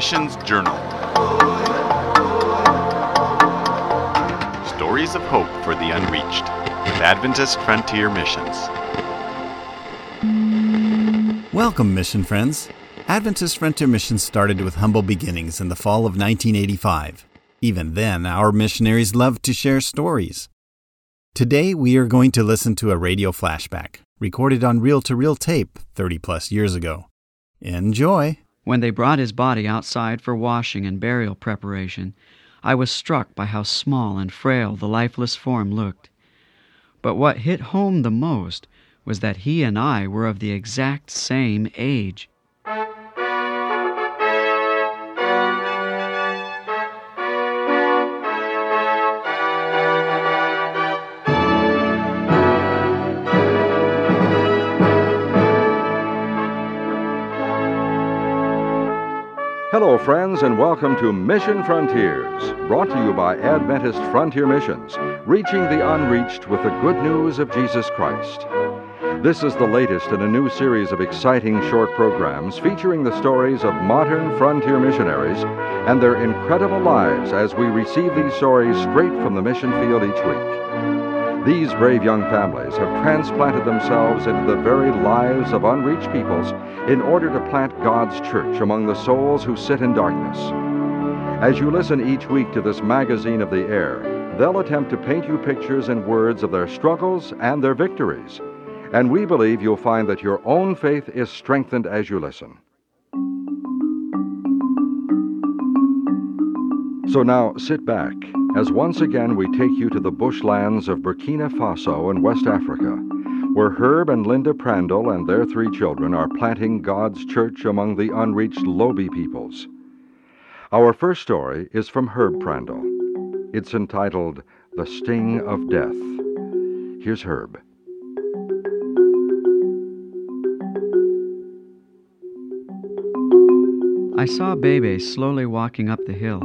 Missions Journal. Stories of hope for the unreached with Adventist Frontier Missions. Welcome, mission friends. Adventist Frontier Missions started with humble beginnings in the fall of 1985. Even then, our missionaries loved to share stories. Today, we are going to listen to a radio flashback recorded on reel to reel tape 30 plus years ago. Enjoy! When they brought his body outside for washing and burial preparation, I was struck by how small and frail the lifeless form looked. But what hit home the most was that he and I were of the exact same age. Hello, friends, and welcome to Mission Frontiers, brought to you by Adventist Frontier Missions, reaching the unreached with the good news of Jesus Christ. This is the latest in a new series of exciting short programs featuring the stories of modern frontier missionaries and their incredible lives as we receive these stories straight from the mission field each week. These brave young families have transplanted themselves into the very lives of unreached peoples in order to plant God's church among the souls who sit in darkness. As you listen each week to this magazine of the air, they'll attempt to paint you pictures and words of their struggles and their victories. And we believe you'll find that your own faith is strengthened as you listen. So now sit back as once again we take you to the bushlands of Burkina Faso in West Africa, where Herb and Linda Prandl and their three children are planting God's church among the unreached Lobi peoples. Our first story is from Herb Prandl. It's entitled The Sting of Death. Here's Herb. I saw Bebe slowly walking up the hill.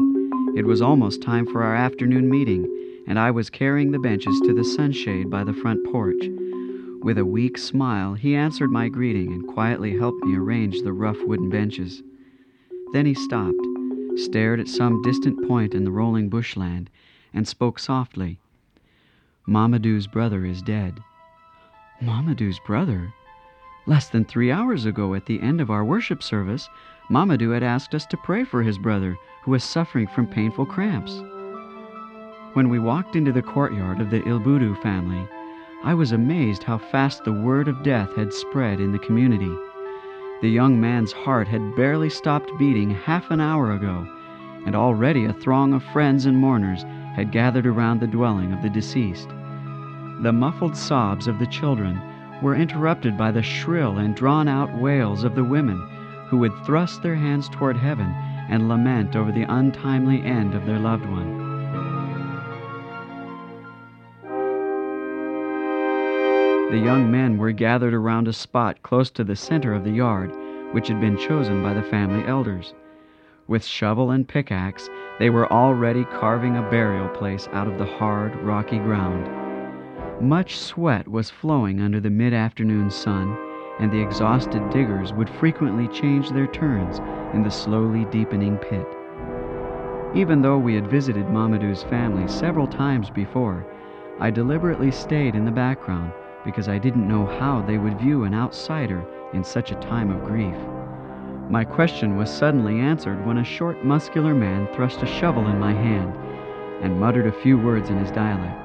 It was almost time for our afternoon meeting, and I was carrying the benches to the sunshade by the front porch. With a weak smile, he answered my greeting and quietly helped me arrange the rough wooden benches. Then he stopped, stared at some distant point in the rolling bushland, and spoke softly. Mamadou's brother is dead. Mamadou's brother? Less than three hours ago, at the end of our worship service, Mamadou had asked us to pray for his brother, who was suffering from painful cramps. When we walked into the courtyard of the Ilboudo family, I was amazed how fast the word of death had spread in the community. The young man's heart had barely stopped beating half an hour ago, and already a throng of friends and mourners had gathered around the dwelling of the deceased. The muffled sobs of the children were interrupted by the shrill and drawn out wails of the women who would thrust their hands toward heaven and lament over the untimely end of their loved one. The young men were gathered around a spot close to the center of the yard, which had been chosen by the family elders. With shovel and pickaxe, they were already carving a burial place out of the hard, rocky ground. Much sweat was flowing under the mid afternoon sun, and the exhausted diggers would frequently change their turns in the slowly deepening pit. Even though we had visited Mamadou's family several times before, I deliberately stayed in the background because I didn't know how they would view an outsider in such a time of grief. My question was suddenly answered when a short, muscular man thrust a shovel in my hand and muttered a few words in his dialect.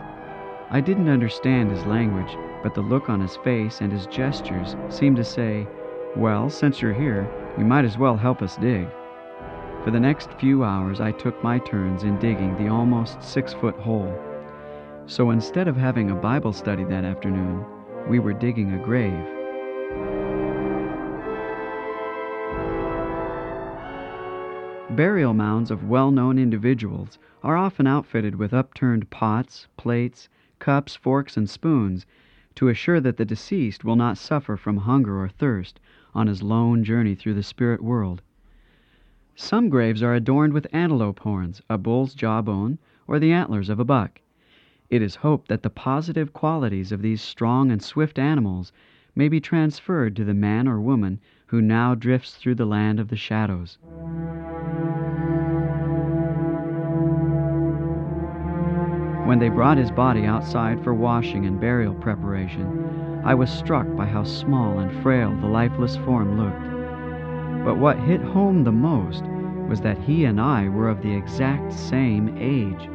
I didn't understand his language, but the look on his face and his gestures seemed to say, Well, since you're here, you might as well help us dig. For the next few hours, I took my turns in digging the almost six foot hole. So instead of having a Bible study that afternoon, we were digging a grave. Burial mounds of well known individuals are often outfitted with upturned pots, plates, cups, forks, and spoons to assure that the deceased will not suffer from hunger or thirst on his lone journey through the spirit world. Some graves are adorned with antelope horns, a bull's jawbone, or the antlers of a buck. It is hoped that the positive qualities of these strong and swift animals may be transferred to the man or woman who now drifts through the land of the shadows. When they brought his body outside for washing and burial preparation, I was struck by how small and frail the lifeless form looked. But what hit home the most was that he and I were of the exact same age.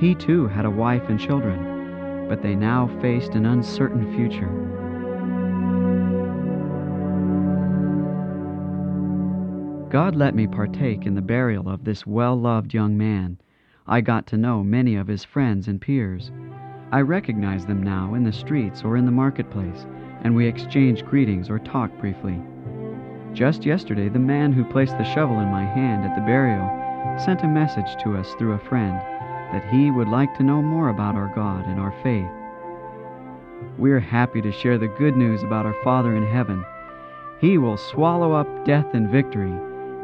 He too had a wife and children, but they now faced an uncertain future. God let me partake in the burial of this well loved young man. I got to know many of his friends and peers. I recognize them now in the streets or in the marketplace, and we exchange greetings or talk briefly. Just yesterday, the man who placed the shovel in my hand at the burial sent a message to us through a friend that he would like to know more about our God and our faith. We're happy to share the good news about our Father in heaven. He will swallow up death in victory,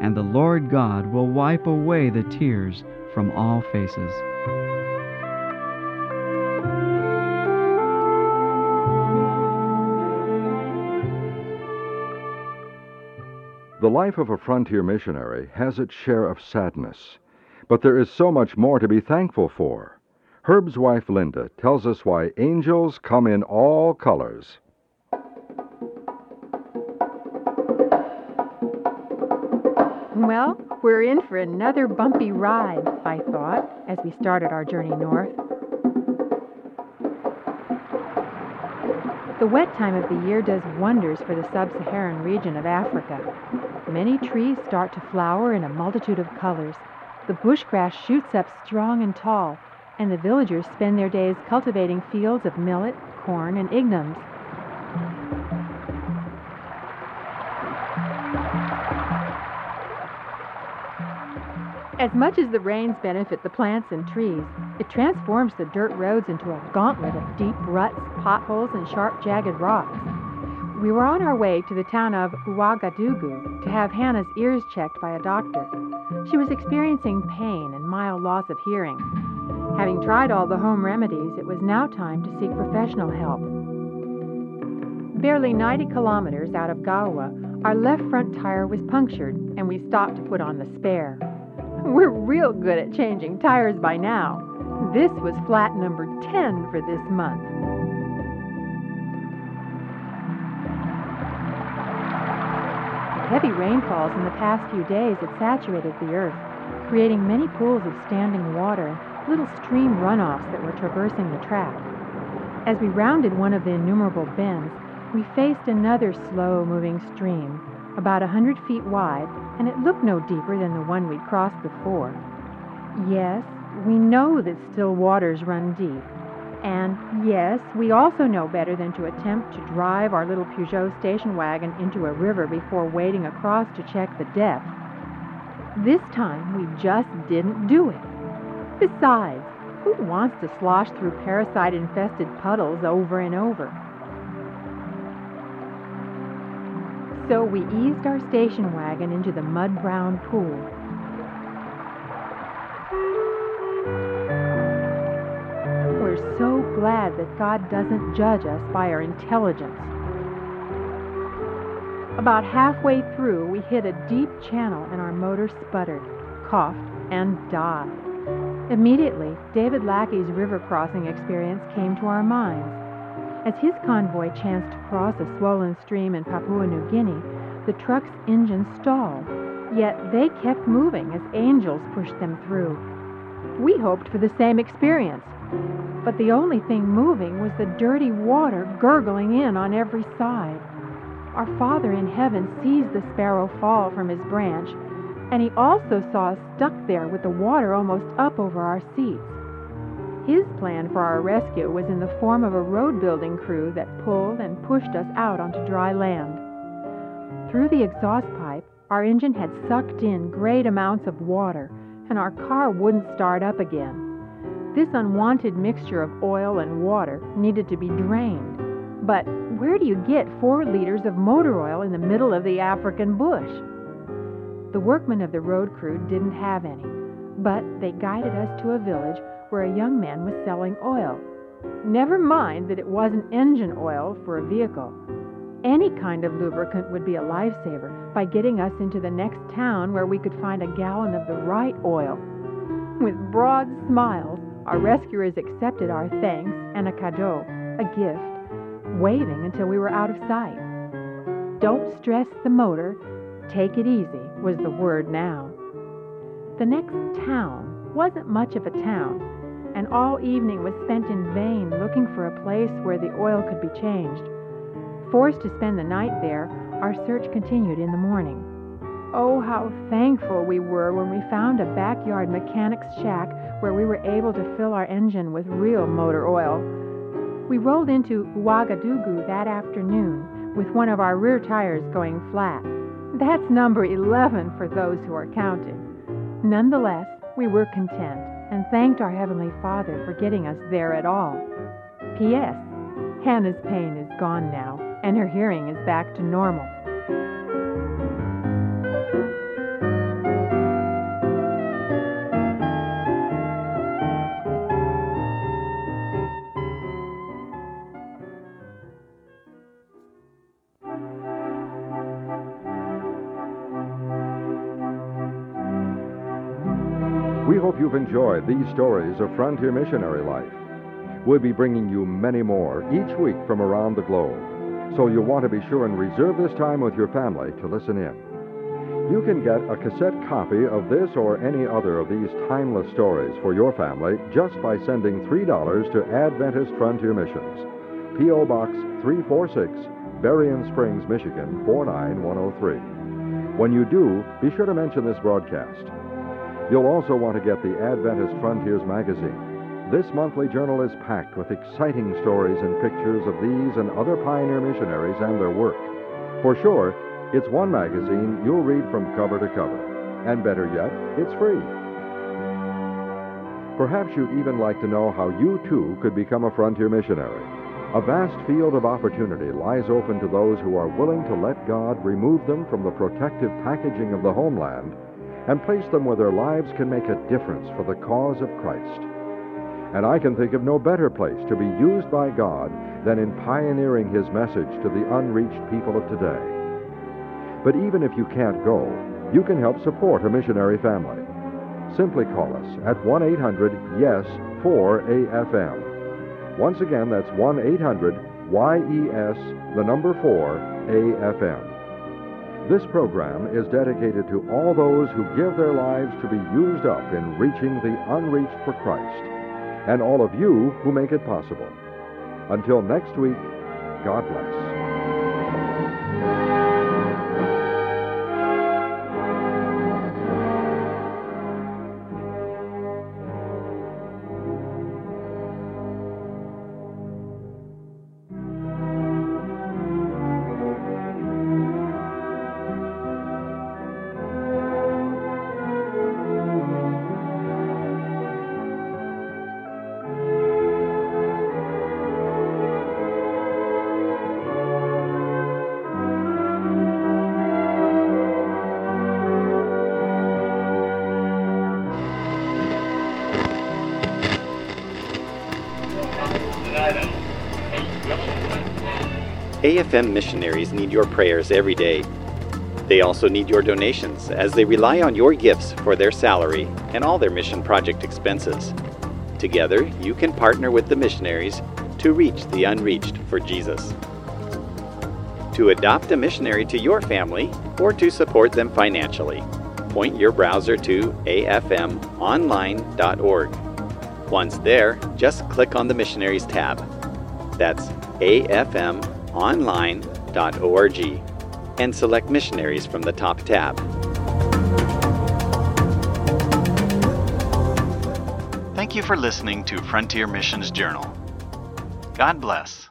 and the Lord God will wipe away the tears from all faces. The life of a frontier missionary has its share of sadness, but there is so much more to be thankful for. Herb's wife Linda tells us why angels come in all colors. Well, we're in for another bumpy ride, I thought, as we started our journey north. The wet time of the year does wonders for the sub Saharan region of Africa. Many trees start to flower in a multitude of colors. The bush grass shoots up strong and tall, and the villagers spend their days cultivating fields of millet, corn, and ignums. As much as the rains benefit the plants and trees, it transforms the dirt roads into a gauntlet of deep ruts, potholes, and sharp, jagged rocks. We were on our way to the town of Ouagadougou to have Hannah's ears checked by a doctor. She was experiencing pain and mild loss of hearing. Having tried all the home remedies, it was now time to seek professional help. Barely 90 kilometers out of Gaoua, our left front tire was punctured, and we stopped to put on the spare. We're real good at changing tires by now. This was flat number 10 for this month. Heavy rainfalls in the past few days had saturated the earth, creating many pools of standing water little stream runoffs that were traversing the track. As we rounded one of the innumerable bends, we faced another slow moving stream, about a hundred feet wide and it looked no deeper than the one we'd crossed before. Yes, we know that still waters run deep. And yes, we also know better than to attempt to drive our little Peugeot station wagon into a river before wading across to check the depth. This time, we just didn't do it. Besides, who wants to slosh through parasite infested puddles over and over? So we eased our station wagon into the mud brown pool. We're so glad that God doesn't judge us by our intelligence. About halfway through, we hit a deep channel and our motor sputtered, coughed, and died. Immediately, David Lackey's river crossing experience came to our minds. As his convoy chanced to cross a swollen stream in Papua New Guinea, the truck's engine stalled. Yet they kept moving as angels pushed them through. We hoped for the same experience, but the only thing moving was the dirty water gurgling in on every side. Our Father in heaven sees the sparrow fall from his branch, and he also saw us stuck there with the water almost up over our seats. His plan for our rescue was in the form of a road building crew that pulled and pushed us out onto dry land. Through the exhaust pipe, our engine had sucked in great amounts of water, and our car wouldn't start up again. This unwanted mixture of oil and water needed to be drained. But where do you get four liters of motor oil in the middle of the African bush? The workmen of the road crew didn't have any, but they guided us to a village where a young man was selling oil. Never mind that it wasn't engine oil for a vehicle. Any kind of lubricant would be a lifesaver by getting us into the next town where we could find a gallon of the right oil. With broad smiles, our rescuers accepted our thanks and a cadeau, a gift, waving until we were out of sight. Don't stress the motor, take it easy was the word now. The next town wasn't much of a town, and all evening was spent in vain looking for a place where the oil could be changed. Forced to spend the night there, our search continued in the morning. Oh, how thankful we were when we found a backyard mechanic's shack where we were able to fill our engine with real motor oil. We rolled into Ouagadougou that afternoon with one of our rear tires going flat. That's number 11 for those who are counting. Nonetheless, we were content and thanked our Heavenly Father for getting us there at all. P.S. Hannah's pain is gone now and her hearing is back to normal. We hope you've enjoyed these stories of frontier missionary life. We'll be bringing you many more each week from around the globe, so you'll want to be sure and reserve this time with your family to listen in. You can get a cassette copy of this or any other of these timeless stories for your family just by sending $3 to Adventist Frontier Missions, P.O. Box 346, Berrien Springs, Michigan 49103. When you do, be sure to mention this broadcast. You'll also want to get the Adventist Frontiers magazine. This monthly journal is packed with exciting stories and pictures of these and other pioneer missionaries and their work. For sure, it's one magazine you'll read from cover to cover. And better yet, it's free. Perhaps you'd even like to know how you too could become a frontier missionary. A vast field of opportunity lies open to those who are willing to let God remove them from the protective packaging of the homeland and place them where their lives can make a difference for the cause of Christ. And I can think of no better place to be used by God than in pioneering His message to the unreached people of today. But even if you can't go, you can help support a missionary family. Simply call us at 1 800 YES 4 AFM. Once again, that's 1 800 YES, the number 4 AFM. This program is dedicated to all those who give their lives to be used up in reaching the unreached for Christ, and all of you who make it possible. Until next week, God bless. AFM missionaries need your prayers every day. They also need your donations as they rely on your gifts for their salary and all their mission project expenses. Together, you can partner with the missionaries to reach the unreached for Jesus. To adopt a missionary to your family or to support them financially, point your browser to afmonline.org. Once there, just click on the Missionaries tab. That's afmonline.org and select Missionaries from the top tab. Thank you for listening to Frontier Missions Journal. God bless.